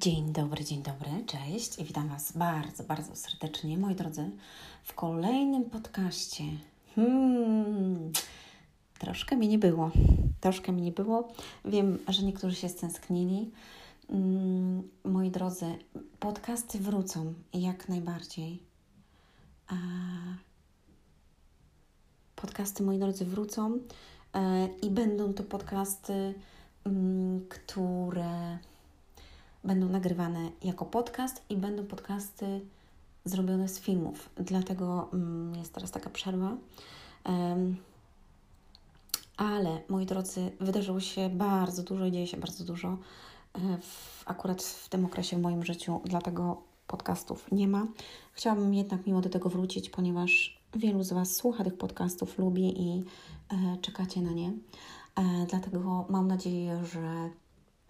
Dzień dobry, dzień dobry, cześć i witam Was bardzo, bardzo serdecznie, moi drodzy, w kolejnym podcaście. Hmm, troszkę mi nie było, troszkę mi nie było. Wiem, że niektórzy się stęsknili. Hmm, moi drodzy, podcasty wrócą jak najbardziej. A podcasty, moi drodzy, wrócą e, i będą to podcasty, mm, które będą nagrywane jako podcast i będą podcasty zrobione z filmów. Dlatego mm, jest teraz taka przerwa. ale moi drodzy, wydarzyło się bardzo dużo i dzieje się bardzo dużo e, w, akurat w tym okresie w moim życiu, dlatego podcastów nie ma. Chciałabym jednak mimo do tego wrócić, ponieważ wielu z Was słucha tych podcastów, lubi i e, czekacie na nie. E, dlatego mam nadzieję, że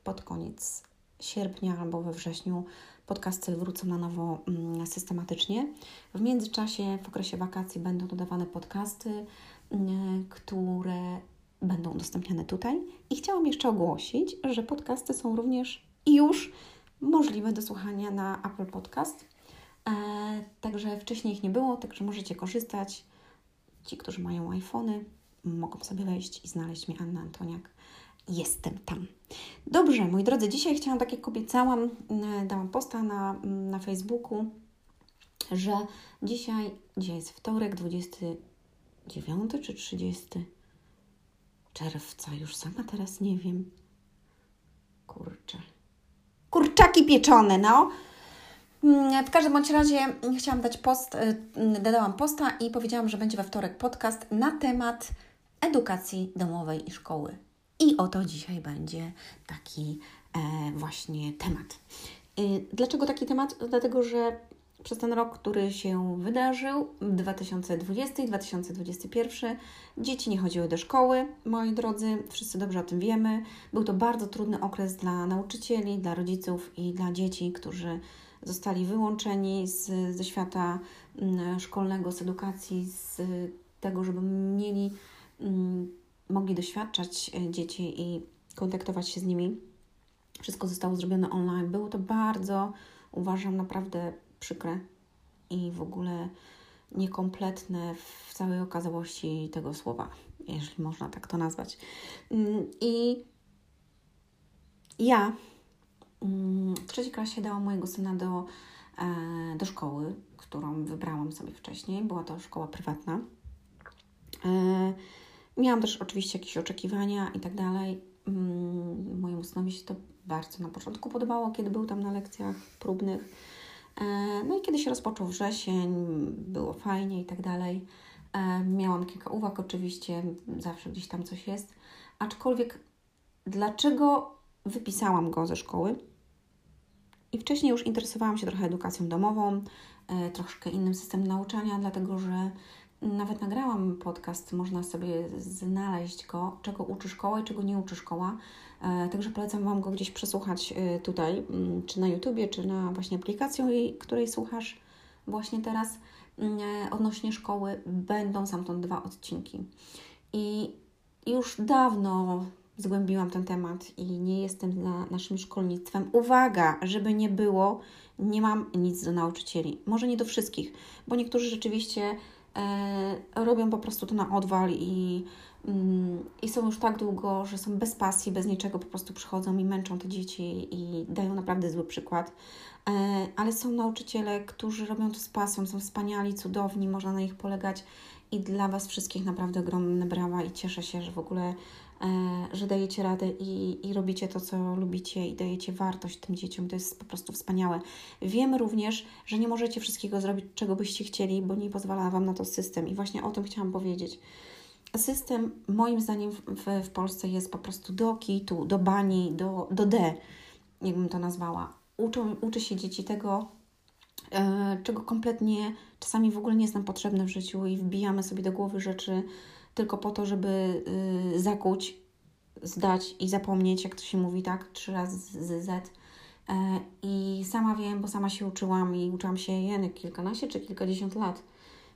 pod koniec sierpnia albo we wrześniu podcasty wrócą na nowo mm, systematycznie. W międzyczasie, w okresie wakacji, będą dodawane podcasty, mm, które będą udostępniane tutaj. I chciałam jeszcze ogłosić, że podcasty są również już możliwe do słuchania na Apple Podcast. E, także wcześniej ich nie było, także możecie korzystać. Ci, którzy mają iPhony, mogą sobie wejść i znaleźć mnie Anna Antoniak jestem tam. Dobrze, moi drodzy, dzisiaj chciałam, tak jak obiecałam, mm, dałam posta na, mm, na Facebooku, że dzisiaj, dzisiaj jest wtorek, 29 czy 30 czerwca, już sama teraz nie wiem. Kurczę. Kurczaki pieczone, no. Mm, w każdym bądź razie chciałam dać post, y, dodałam posta i powiedziałam, że będzie we wtorek podcast na temat edukacji domowej i szkoły. I oto dzisiaj będzie taki e, właśnie temat. E, dlaczego taki temat? Dlatego, że przez ten rok, który się wydarzył, 2020 i 2021, dzieci nie chodziły do szkoły, moi drodzy, wszyscy dobrze o tym wiemy. Był to bardzo trudny okres dla nauczycieli, dla rodziców i dla dzieci, którzy zostali wyłączeni z, ze świata mm, szkolnego, z edukacji, z tego, żeby mieli mm, mogli doświadczać e, dzieci i kontaktować się z nimi. Wszystko zostało zrobione online. Było to bardzo, uważam, naprawdę przykre i w ogóle niekompletne w całej okazałości tego słowa, jeżeli można tak to nazwać. Mm, I ja mm, w trzeciej klasie dałam mojego syna do, e, do szkoły, którą wybrałam sobie wcześniej. Była to szkoła prywatna. Miałam też oczywiście jakieś oczekiwania i tak dalej. Mm, mojemu synowi się to bardzo na początku podobało, kiedy był tam na lekcjach próbnych. E, no i kiedy się rozpoczął wrzesień, było fajnie i tak dalej. E, miałam kilka uwag, oczywiście, zawsze gdzieś tam coś jest. Aczkolwiek, dlaczego wypisałam go ze szkoły? I wcześniej już interesowałam się trochę edukacją domową, e, troszkę innym systemem nauczania, dlatego że nawet nagrałam podcast, można sobie znaleźć go, czego uczy szkoła i czego nie uczy szkoła. E, także polecam Wam go gdzieś przesłuchać e, tutaj, mm, czy na YouTubie, czy na właśnie aplikacją, której słuchasz właśnie teraz mm, e, odnośnie szkoły. Będą stamtąd dwa odcinki. I już dawno zgłębiłam ten temat i nie jestem za naszym szkolnictwem. Uwaga, żeby nie było, nie mam nic do nauczycieli. Może nie do wszystkich, bo niektórzy rzeczywiście robią po prostu to na odwal i, mm, i są już tak długo, że są bez pasji, bez niczego, po prostu przychodzą i męczą te dzieci i dają naprawdę zły przykład. E, ale są nauczyciele, którzy robią to z pasją, są wspaniali, cudowni, można na nich polegać i dla Was wszystkich naprawdę ogromne brawa i cieszę się, że w ogóle E, że dajecie radę i, i robicie to, co lubicie i dajecie wartość tym dzieciom. To jest po prostu wspaniałe. Wiemy również, że nie możecie wszystkiego zrobić, czego byście chcieli, bo nie pozwala Wam na to system. I właśnie o tym chciałam powiedzieć. System, moim zdaniem, w, w Polsce jest po prostu do kitu, do bani, do, do D, jakbym to nazwała. Uczą, uczy się dzieci tego, e, czego kompletnie czasami w ogóle nie jest nam potrzebne w życiu i wbijamy sobie do głowy rzeczy, tylko po to, żeby y, zakuć, zdać i zapomnieć, jak to się mówi, tak? Trzy razy z Z. E, I sama wiem, bo sama się uczyłam i uczyłam się jeny kilkanaście czy kilkadziesiąt lat.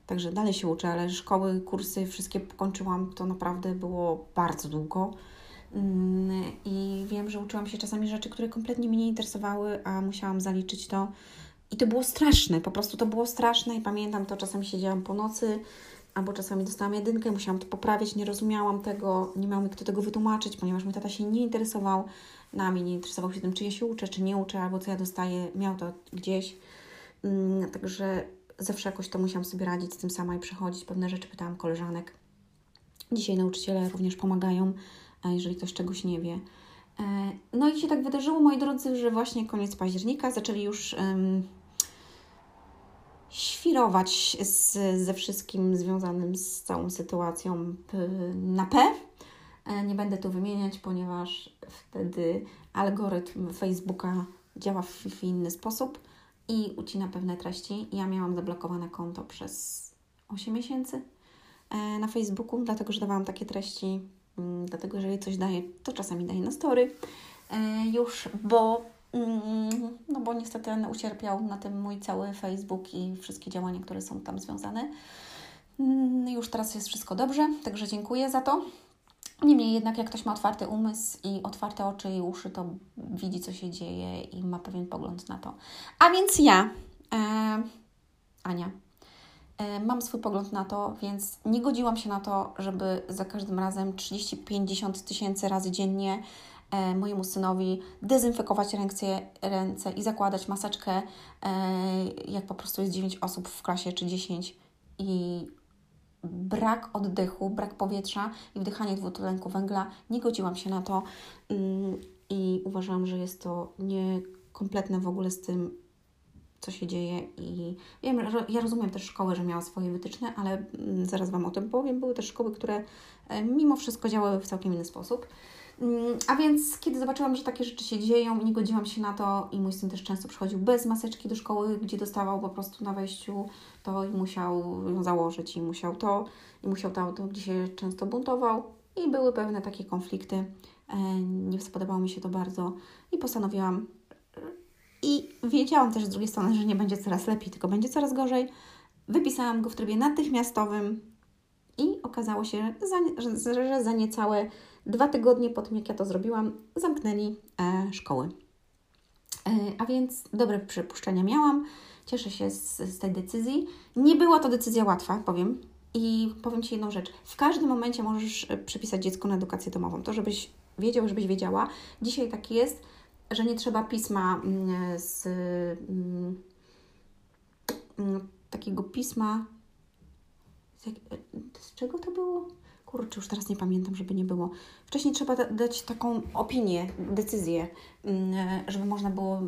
Także dalej się uczę, ale szkoły, kursy wszystkie kończyłam, to naprawdę było bardzo długo. Mm, I wiem, że uczyłam się czasami rzeczy, które kompletnie mnie nie interesowały, a musiałam zaliczyć to. I to było straszne, po prostu to było straszne i pamiętam to, czasami siedziałam po nocy, albo czasami dostałam jedynkę, musiałam to poprawić, nie rozumiałam tego, nie miał mi kto tego wytłumaczyć, ponieważ mój tata się nie interesował nami, nie interesował się tym, czy ja się uczę, czy nie uczę, albo co ja dostaję, miał to gdzieś. Mm, także zawsze jakoś to musiałam sobie radzić z tym sama i przechodzić. Pewne rzeczy pytałam koleżanek. Dzisiaj nauczyciele również pomagają, jeżeli ktoś czegoś nie wie. E, no i się tak wydarzyło, moi drodzy, że właśnie koniec października zaczęli już świrować z, ze wszystkim związanym z całą sytuacją na P. E, nie będę tu wymieniać, ponieważ wtedy algorytm Facebooka działa w, w inny sposób i ucina pewne treści. Ja miałam zablokowane konto przez 8 miesięcy e, na Facebooku, dlatego że dawałam takie treści, mm, dlatego że jeżeli coś daję, to czasami daję na story e, już, bo no bo niestety ucierpiał na tym mój cały Facebook i wszystkie działania, które są tam związane. Mm, już teraz jest wszystko dobrze, także dziękuję za to. Niemniej jednak, jak ktoś ma otwarty umysł i otwarte oczy i uszy, to widzi, co się dzieje i ma pewien pogląd na to. A więc ja, e, Ania, e, mam swój pogląd na to, więc nie godziłam się na to, żeby za każdym razem 30-50 tysięcy razy dziennie mojemu synowi dezynfekować ręce, ręce i zakładać maseczkę, e, jak po prostu jest 9 osób w klasie czy 10 i brak oddechu, brak powietrza i wdychanie dwutlenku węgla. Nie godziłam się na to mm, i uważam, że jest to niekompletne w ogóle z tym, co się dzieje. I wiem, ja rozumiem też szkołę, że miała swoje wytyczne, ale mm, zaraz Wam o tym powiem. Były też szkoły, które e, mimo wszystko działały w całkiem inny sposób. Mm, a więc, kiedy zobaczyłam, że takie rzeczy się dzieją, nie godziłam się na to i mój syn też często przychodził bez maseczki do szkoły, gdzie dostawał po prostu na wejściu to i musiał ją założyć i musiał to, i musiał to, to gdzie się często buntował i były pewne takie konflikty. E, nie spodobało mi się to bardzo i postanowiłam i wiedziałam też z drugiej strony, że nie będzie coraz lepiej, tylko będzie coraz gorzej. Wypisałam go w trybie natychmiastowym i okazało się, że za niecałe Dwa tygodnie po tym, jak ja to zrobiłam, zamknęli e, szkoły. E, a więc dobre przypuszczenia miałam. Cieszę się z, z tej decyzji. Nie była to decyzja łatwa, powiem. I powiem Ci jedną rzecz. W każdym momencie możesz e, przepisać dziecko na edukację domową. To, żebyś wiedział, żebyś wiedziała. Dzisiaj tak jest, że nie trzeba pisma mm, z, mm, mm, takiego pisma. Z, e, z czego to było? Kurczę, już teraz nie pamiętam, żeby nie było. Wcześniej trzeba dać taką opinię, decyzję, mm, żeby można było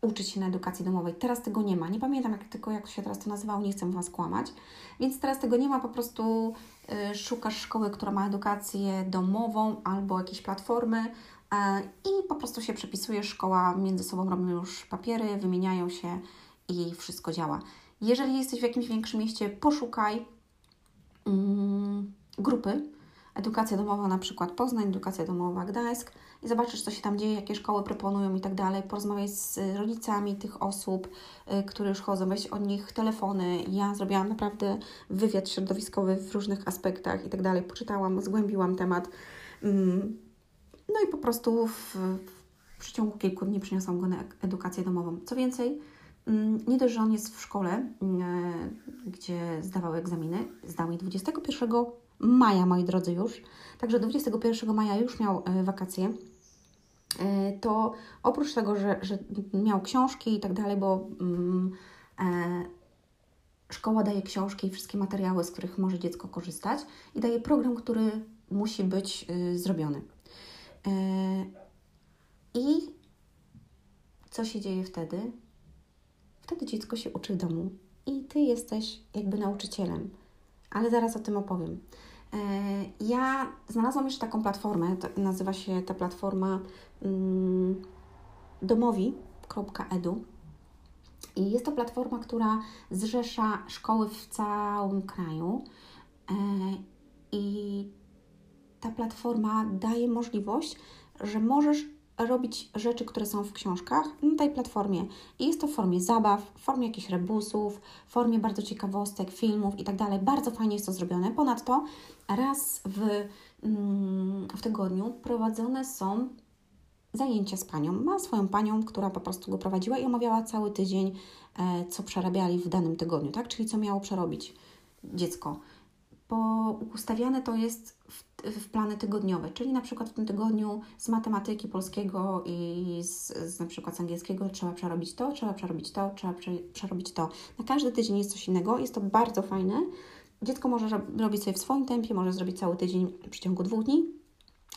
uczyć się na edukacji domowej. Teraz tego nie ma. Nie pamiętam jak, tylko, jak się teraz to nazywało, nie chcę Was kłamać. Więc teraz tego nie ma, po prostu y, szukasz szkoły, która ma edukację domową albo jakieś platformy y, i po prostu się przepisuje. Szkoła między sobą robią już papiery, wymieniają się i wszystko działa. Jeżeli jesteś w jakimś większym mieście, poszukaj. Mm, grupy, edukacja domowa na przykład Poznań, edukacja domowa Gdańsk i zobaczysz, co się tam dzieje, jakie szkoły proponują i tak dalej. Porozmawiaj z rodzicami tych osób, y, które już chodzą, weź od nich telefony. Ja zrobiłam naprawdę wywiad środowiskowy w różnych aspektach i tak dalej. Poczytałam, zgłębiłam temat. Mm, no i po prostu w, w przeciągu kilku dni przyniosłam go na edukację domową. Co więcej, mm, nie dość, że on jest w szkole, y, gdzie zdawał egzaminy, zdał je 21 maja, moi drodzy, już. Także 21 maja już miał e, wakacje. E, to oprócz tego, że, że miał książki i tak dalej, bo mm, e, szkoła daje książki i wszystkie materiały, z których może dziecko korzystać, i daje program, który musi być y, zrobiony. E, I co się dzieje wtedy? Wtedy dziecko się uczy w domu i ty jesteś jakby nauczycielem, ale zaraz o tym opowiem. E, ja znalazłam jeszcze taką platformę, nazywa się ta platforma mm, domowi.edu i jest to platforma, która zrzesza szkoły w całym kraju. E, i ta platforma daje możliwość, że możesz robić rzeczy, które są w książkach na tej platformie. I jest to w formie zabaw, w formie jakichś rebusów, w formie bardzo ciekawostek, filmów i tak. Bardzo fajnie jest to zrobione. Ponadto raz w, mm, w tygodniu prowadzone są zajęcia z panią. Ma swoją panią, która po prostu go prowadziła i omawiała cały tydzień, e, co przerabiali w danym tygodniu, tak? Czyli co miało przerobić dziecko. Bo ustawiane to jest w, w plany tygodniowe, czyli na przykład w tym tygodniu z matematyki polskiego i z, z na przykład z angielskiego trzeba przerobić to, trzeba przerobić to, trzeba prze, przerobić to. Na każdy tydzień jest coś innego, jest to bardzo fajne. Dziecko może robić sobie w swoim tempie, może zrobić cały tydzień w przeciągu dwóch dni,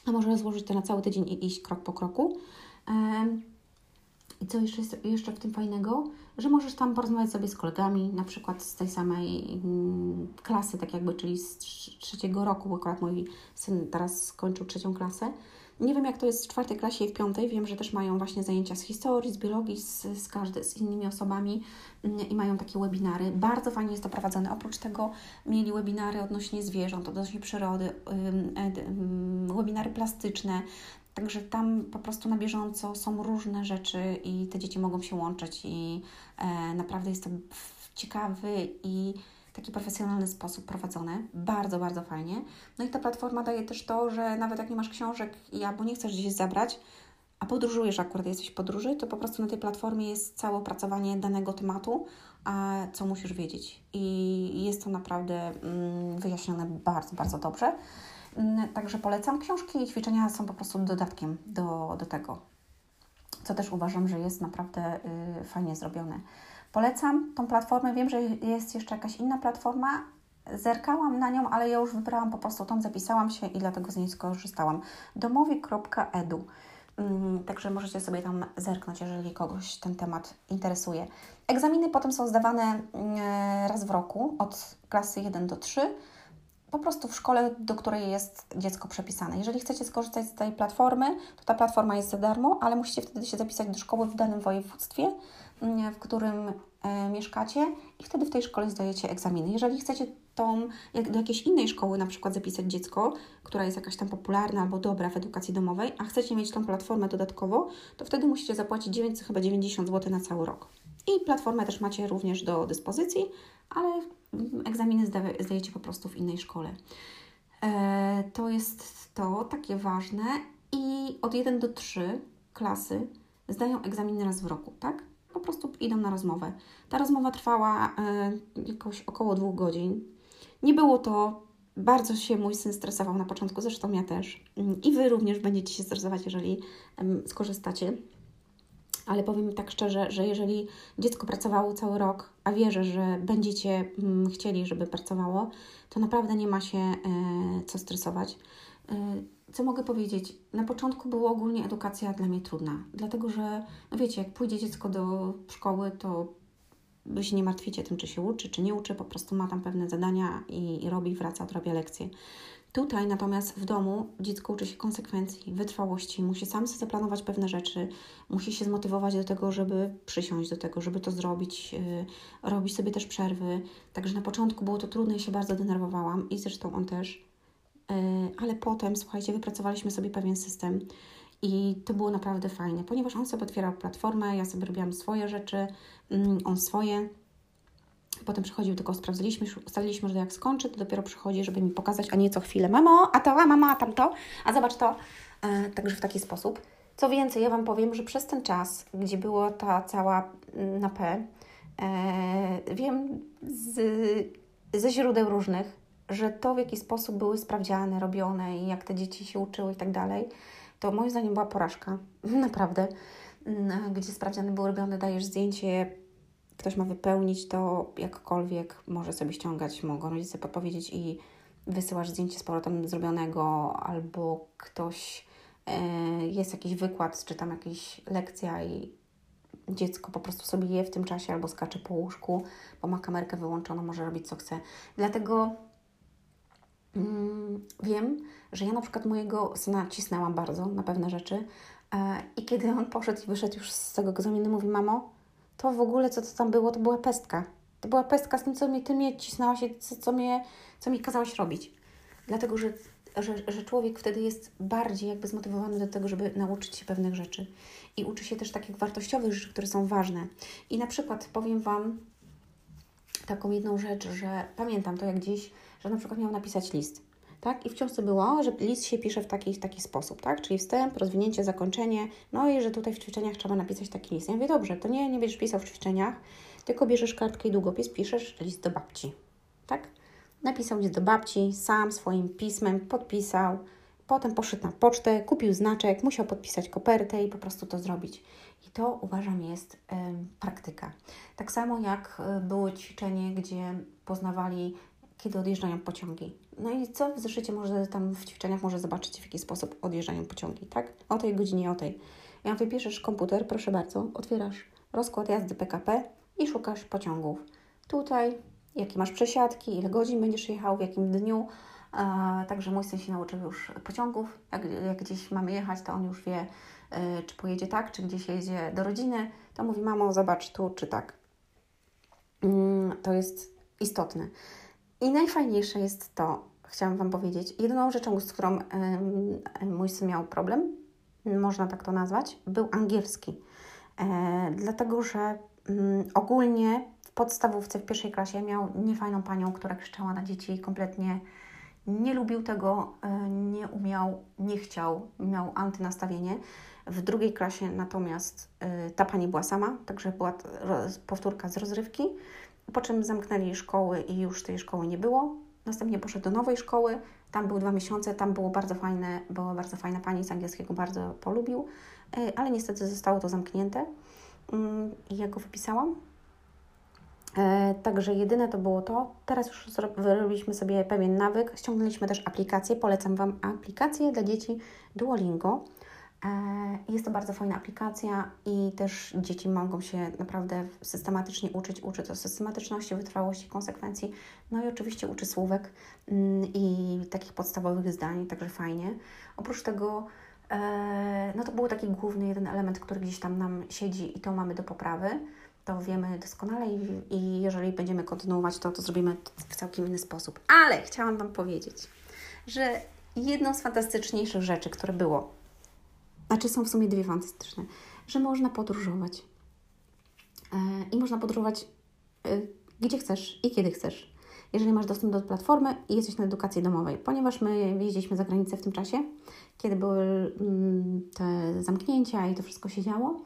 a może rozłożyć to na cały tydzień i iść krok po kroku. I co jeszcze jest jeszcze w tym fajnego? Że możesz tam porozmawiać sobie z kolegami, na przykład z tej samej mm, klasy, tak jakby, czyli z trzeciego roku, bo akurat mój syn teraz skończył trzecią klasę. Nie wiem, jak to jest w czwartej klasie i w piątej. Wiem, że też mają właśnie zajęcia z historii, z biologii, z, z, każdy, z innymi osobami mm, i mają takie webinary. Bardzo fajnie jest to prowadzone. Oprócz tego mieli webinary odnośnie zwierząt, odnośnie przyrody, webinary plastyczne. Także tam po prostu na bieżąco są różne rzeczy i te dzieci mogą się łączyć i e, naprawdę jest to ciekawy i taki profesjonalny sposób prowadzone. Bardzo, bardzo fajnie. No i ta platforma daje też to, że nawet jak nie masz książek i albo nie chcesz gdzieś zabrać, a podróżujesz, akurat jesteś w podróży, to po prostu na tej platformie jest całe opracowanie danego tematu, a co musisz wiedzieć. I jest to naprawdę mm, wyjaśnione bardzo, bardzo dobrze. Mm, także polecam. Książki i ćwiczenia są po prostu dodatkiem do, do tego, co też uważam, że jest naprawdę y, fajnie zrobione. Polecam tą platformę. Wiem, że jest jeszcze jakaś inna platforma. Zerkałam na nią, ale ja już wybrałam po prostu tą, zapisałam się i dlatego z niej skorzystałam. domowi.edu. Mm, także możecie sobie tam zerknąć, jeżeli kogoś ten temat interesuje. Egzaminy potem są zdawane mm, raz w roku od klasy 1 do 3 po prostu w szkole, do której jest dziecko przepisane. Jeżeli chcecie skorzystać z tej platformy, to ta platforma jest za darmo, ale musicie wtedy się zapisać do szkoły w danym województwie, mm, w którym e, mieszkacie i wtedy w tej szkole zdajecie egzaminy. Jeżeli chcecie tą, jak do jakiejś innej szkoły na przykład zapisać dziecko, która jest jakaś tam popularna albo dobra w edukacji domowej, a chcecie mieć tą platformę dodatkowo, to wtedy musicie zapłacić 9, chyba 90 zł na cały rok. I platformę też macie również do dyspozycji, ale egzaminy zdajecie po prostu w innej szkole. E, to jest to takie ważne i od 1 do 3 klasy zdają egzaminy raz w roku, tak? Po prostu idą na rozmowę. Ta rozmowa trwała e, jakoś około dwóch godzin. Nie było to, bardzo się mój syn stresował na początku, zresztą ja też. I Wy również będziecie się stresować, jeżeli skorzystacie ale powiem tak szczerze, że jeżeli dziecko pracowało cały rok, a wierzę, że będziecie mm, chcieli, żeby pracowało, to naprawdę nie ma się e, co stresować. E, co mogę powiedzieć? Na początku była ogólnie edukacja dla mnie trudna, dlatego że, no wiecie, jak pójdzie dziecko do szkoły, to Wy się nie martwicie tym, czy się uczy, czy nie uczy, po prostu ma tam pewne zadania i, i robi, wraca, odrabia lekcje. Tutaj natomiast w domu dziecko uczy się konsekwencji, wytrwałości, musi sam sobie zaplanować pewne rzeczy, musi się zmotywować do tego, żeby przysiąść do tego, żeby to zrobić, yy, robić sobie też przerwy. Także na początku było to trudne i się bardzo denerwowałam i zresztą on też. Yy, ale potem, słuchajcie, wypracowaliśmy sobie pewien system i to było naprawdę fajne, ponieważ on sobie otwierał platformę, ja sobie robiłam swoje rzeczy, yy, on swoje Potem przychodził, tylko sprawdziliśmy, ustaliliśmy, że jak skończy, to dopiero przychodzi, żeby mi pokazać, a nie co chwilę, mamo, a to, a mama, a tamto, a zobacz to. E, także w taki sposób. Co więcej, ja Wam powiem, że przez ten czas, gdzie była ta cała mm, na P, e, wiem z, ze źródeł różnych, że to, w jaki sposób były sprawdziane, robione i jak te dzieci się uczyły i tak dalej, to moim zdaniem była porażka. Naprawdę. Mm, gdzie sprawdziany były robione, dajesz zdjęcie ktoś ma wypełnić to jakkolwiek, może sobie ściągać, mogą rodzice podpowiedzieć i wysyłasz zdjęcie z powrotem zrobionego, albo ktoś, e, jest jakiś wykład, czy tam jakaś lekcja i dziecko po prostu sobie je w tym czasie albo skacze po łóżku, bo ma kamerkę wyłączoną, może robić co chce. Dlatego mm, wiem, że ja na przykład mojego syna cisnęłam bardzo na pewne rzeczy e, i kiedy on poszedł i wyszedł już z tego egzaminu, mówi, mamo, to w ogóle, co to tam było, to była pestka. To była pestka z tym, co mnie, ty mnie cisnęłaś, co, co, mnie, co mi kazałaś robić. Dlatego, że że, że człowiek wtedy jest bardziej jakby zmotywowany do tego, żeby nauczyć się pewnych rzeczy. I uczy się też takich wartościowych rzeczy, które są ważne. I na przykład powiem Wam taką jedną rzecz, że pamiętam to jak dziś, że na przykład miał napisać list. Tak? I w książce było, że list się pisze w taki, w taki sposób, tak? Czyli wstęp, rozwinięcie, zakończenie, no i że tutaj w ćwiczeniach trzeba napisać taki list. Ja mówię, dobrze, to nie, nie będziesz pisał w ćwiczeniach, tylko bierzesz kartkę i długopis, piszesz list do babci, tak? Napisał list do babci, sam swoim pismem podpisał, potem poszedł na pocztę, kupił znaczek, musiał podpisać kopertę i po prostu to zrobić. I to uważam jest y, praktyka. Tak samo jak y, było ćwiczenie, gdzie poznawali, kiedy odjeżdżają pociągi. No i co w zeszycie może tam w ćwiczeniach może zobaczyć, w jaki sposób odjeżdżają pociągi, tak? O tej godzinie, o tej. Ja wypiszesz komputer, proszę bardzo, otwierasz rozkład jazdy PKP i szukasz pociągów. Tutaj, jakie masz przesiadki, ile godzin będziesz jechał, w jakim dniu. A, także mój syn się nauczył już pociągów. Jak, jak gdzieś mamy jechać, to on już wie, y, czy pojedzie tak, czy gdzieś jedzie do rodziny. To mówi, mamo, zobacz tu, czy tak. Mm, to jest istotne. I najfajniejsze jest to, chciałam Wam powiedzieć, jedyną rzeczą, z którą mój syn miał problem, można tak to nazwać, był angielski. E, dlatego, że Mm, ogólnie w podstawówce, w pierwszej klasie miał niefajną panią, która krzyczała na dzieci i kompletnie nie lubił tego, e, nie umiał, nie chciał, miał antynastawienie. W drugiej klasie natomiast e, ta pani była sama, także była powtórka z rozrywki. Po czym zamknęli szkoły i już tej szkoły nie było. Następnie poszedł do nowej szkoły, tam był dwa miesiące, tam było bardzo fajne, była bardzo fajna pani z angielskiego, bardzo polubił, e, ale niestety zostało to zamknięte. Mm, ja go wypisałam. E, także jedyne to było to. Teraz już wyrobiliśmy sobie pewien nawyk. Ściągnęliśmy też aplikację. Polecam Wam aplikację dla dzieci Duolingo. E, jest to bardzo fajna aplikacja i też dzieci mogą się naprawdę systematycznie uczyć. Uczy to systematyczności, wytrwałości, konsekwencji. No i oczywiście uczy słówek mm, i takich podstawowych zdań, także fajnie. Oprócz tego E, no to był taki główny jeden element, który gdzieś tam nam siedzi i to mamy do poprawy. To wiemy doskonale i, jeżeli będziemy kontynuować to, to zrobimy w całkiem inny sposób. Ale chciałam Wam powiedzieć, że jedną z fantastyczniejszych rzeczy, które było, znaczy są w sumie dwie fantastyczne, że można podróżować. E, I można podróżować e, gdzie chcesz i kiedy chcesz jeżeli masz dostęp do platformy i jesteś na edukacji domowej. Ponieważ my jeździliśmy za granicę w tym czasie, kiedy były mm, te zamknięcia i to wszystko się działo,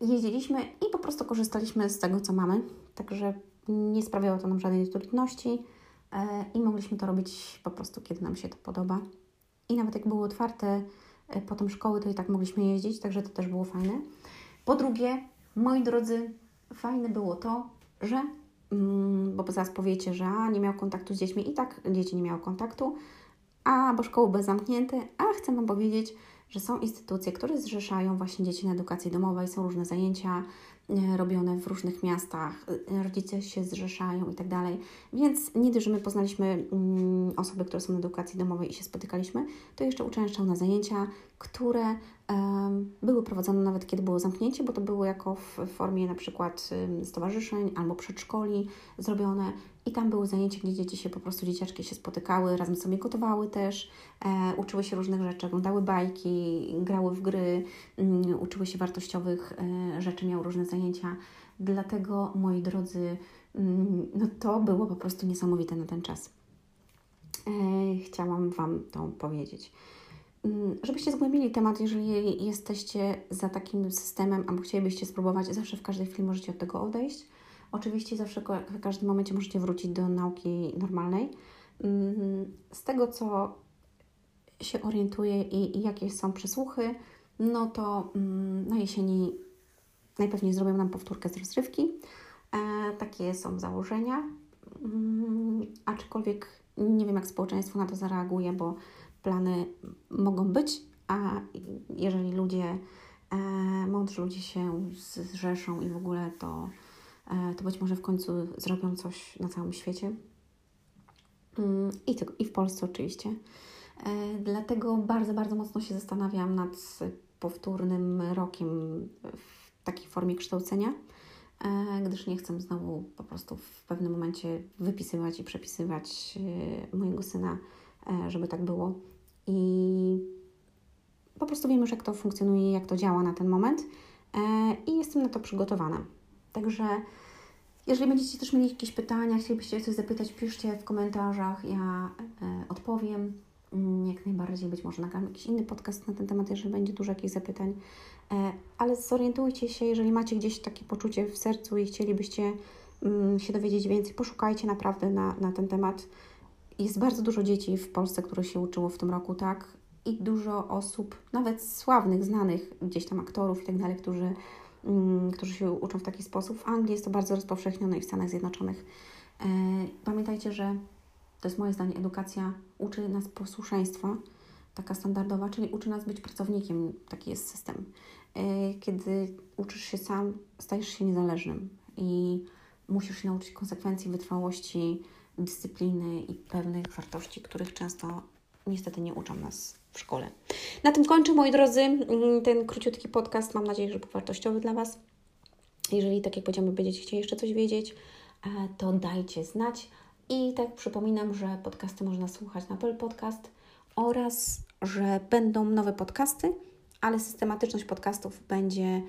jeździliśmy i po prostu korzystaliśmy z tego, co mamy. Także nie sprawiało to nam żadnej trudności e, i mogliśmy to robić po prostu, kiedy nam się to podoba. I nawet jak były otwarte potem szkoły, to i tak mogliśmy jeździć, także to też było fajne. Po drugie, moi drodzy, fajne było to, że Mm, bo zaraz powiecie, że a, nie miał kontaktu z dziećmi i tak dzieci nie miały kontaktu, a bo szkoły były zamknięte, a chcę Wam powiedzieć, że są instytucje, które zrzeszają właśnie dzieci na edukacji domowej, są różne zajęcia, E, robione w różnych miastach, e, rodzice się zrzeszają i tak dalej. Więc nie dość, że my poznaliśmy mm, osoby, które są na edukacji domowej i się spotykaliśmy, to jeszcze uczęszczał na zajęcia, które były prowadzone nawet kiedy było zamknięcie, bo to było jako w formie na przykład stowarzyszeń albo przedszkoli zrobione i tam były zajęcia, gdzie dzieci się po prostu, dzieciaczki się spotykały, razem sobie gotowały też, e, uczyły się różnych rzeczy, oglądały bajki, grały w gry, mm, uczyły się wartościowych e, rzeczy, miały różne zajęcia. Dlatego, moi drodzy, mm, no to było po prostu niesamowite na ten czas. E, chciałam Wam to powiedzieć. Mm, żebyście zgłębili temat, jeżeli jesteście za takim systemem albo chcielibyście spróbować, zawsze w każdej chwili możecie od tego odejść. Oczywiście zawsze w każdym momencie możecie wrócić do nauki normalnej. Mm, z tego, co się orientuję i, i jakie są przesłuchy, no to mm, na jesieni najpewniej zrobią nam powtórkę z rozrywki. E, takie są założenia. Aczkolwiek nie wiem, jak społeczeństwo na to zareaguje, bo plany mogą być, a jeżeli ludzie, e, mądrzy ludzie się zrzeszą i w ogóle to, e, to być może w końcu zrobią coś na całym świecie. Mm, I, tylko, I w Polsce oczywiście. E, dlatego bardzo, bardzo mocno się zastanawiam nad powtórnym rokiem w takiej formie kształcenia, gdyż nie chcę znowu po prostu w pewnym momencie wypisywać i przepisywać mojego syna, żeby tak było i po prostu wiem już, jak to funkcjonuje, jak to działa na ten moment i jestem na to przygotowana. Także jeżeli będziecie też mieli jakieś pytania, chcielibyście coś zapytać, piszcie w komentarzach, ja odpowiem. Mm, jak najbardziej, być może nagram jakiś inny podcast na ten temat, jeżeli będzie dużo jakichś zapytań. E, ale zorientujcie się, jeżeli macie gdzieś takie poczucie w sercu i chcielibyście mm, się dowiedzieć więcej, poszukajcie naprawdę na, na ten temat. Jest bardzo dużo dzieci w Polsce, które się uczyło w tym roku, tak? I dużo osób, nawet sławnych, znanych gdzieś tam aktorów i tak dalej, którzy, mm, którzy się uczą w taki sposób. W Anglii jest to bardzo rozpowszechnione i w Stanach Zjednoczonych. E, pamiętajcie, że to jest moje zdanie, edukacja uczy nas posłuszeństwa, taka standardowa, czyli uczy nas być pracownikiem, taki jest system. E, kiedy uczysz się sam, stajesz się niezależnym i musisz się nauczyć konsekwencji, wytrwałości, dyscypliny i pewnych wartości, których często niestety nie uczą nas w szkole. Na tym kończę, moi drodzy, mm, ten króciutki podcast. Mam nadzieję, że był wartościowy dla Was. Jeżeli, tak jak powiedziałam, będziecie chcieli jeszcze coś wiedzieć, e, to dajcie znać. I tak przypominam, że podcasty można słuchać na Apple Podcast oraz, że będą nowe podcasty, ale systematyczność podcastów będzie e,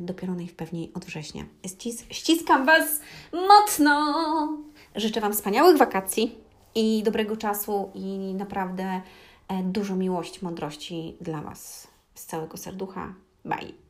dopiero najpewniej od września. Ścis ściskam Was mocno! Życzę Wam wspaniałych wakacji i dobrego czasu i naprawdę e, dużo miłości, mądrości dla Was z całego serducha. Bye!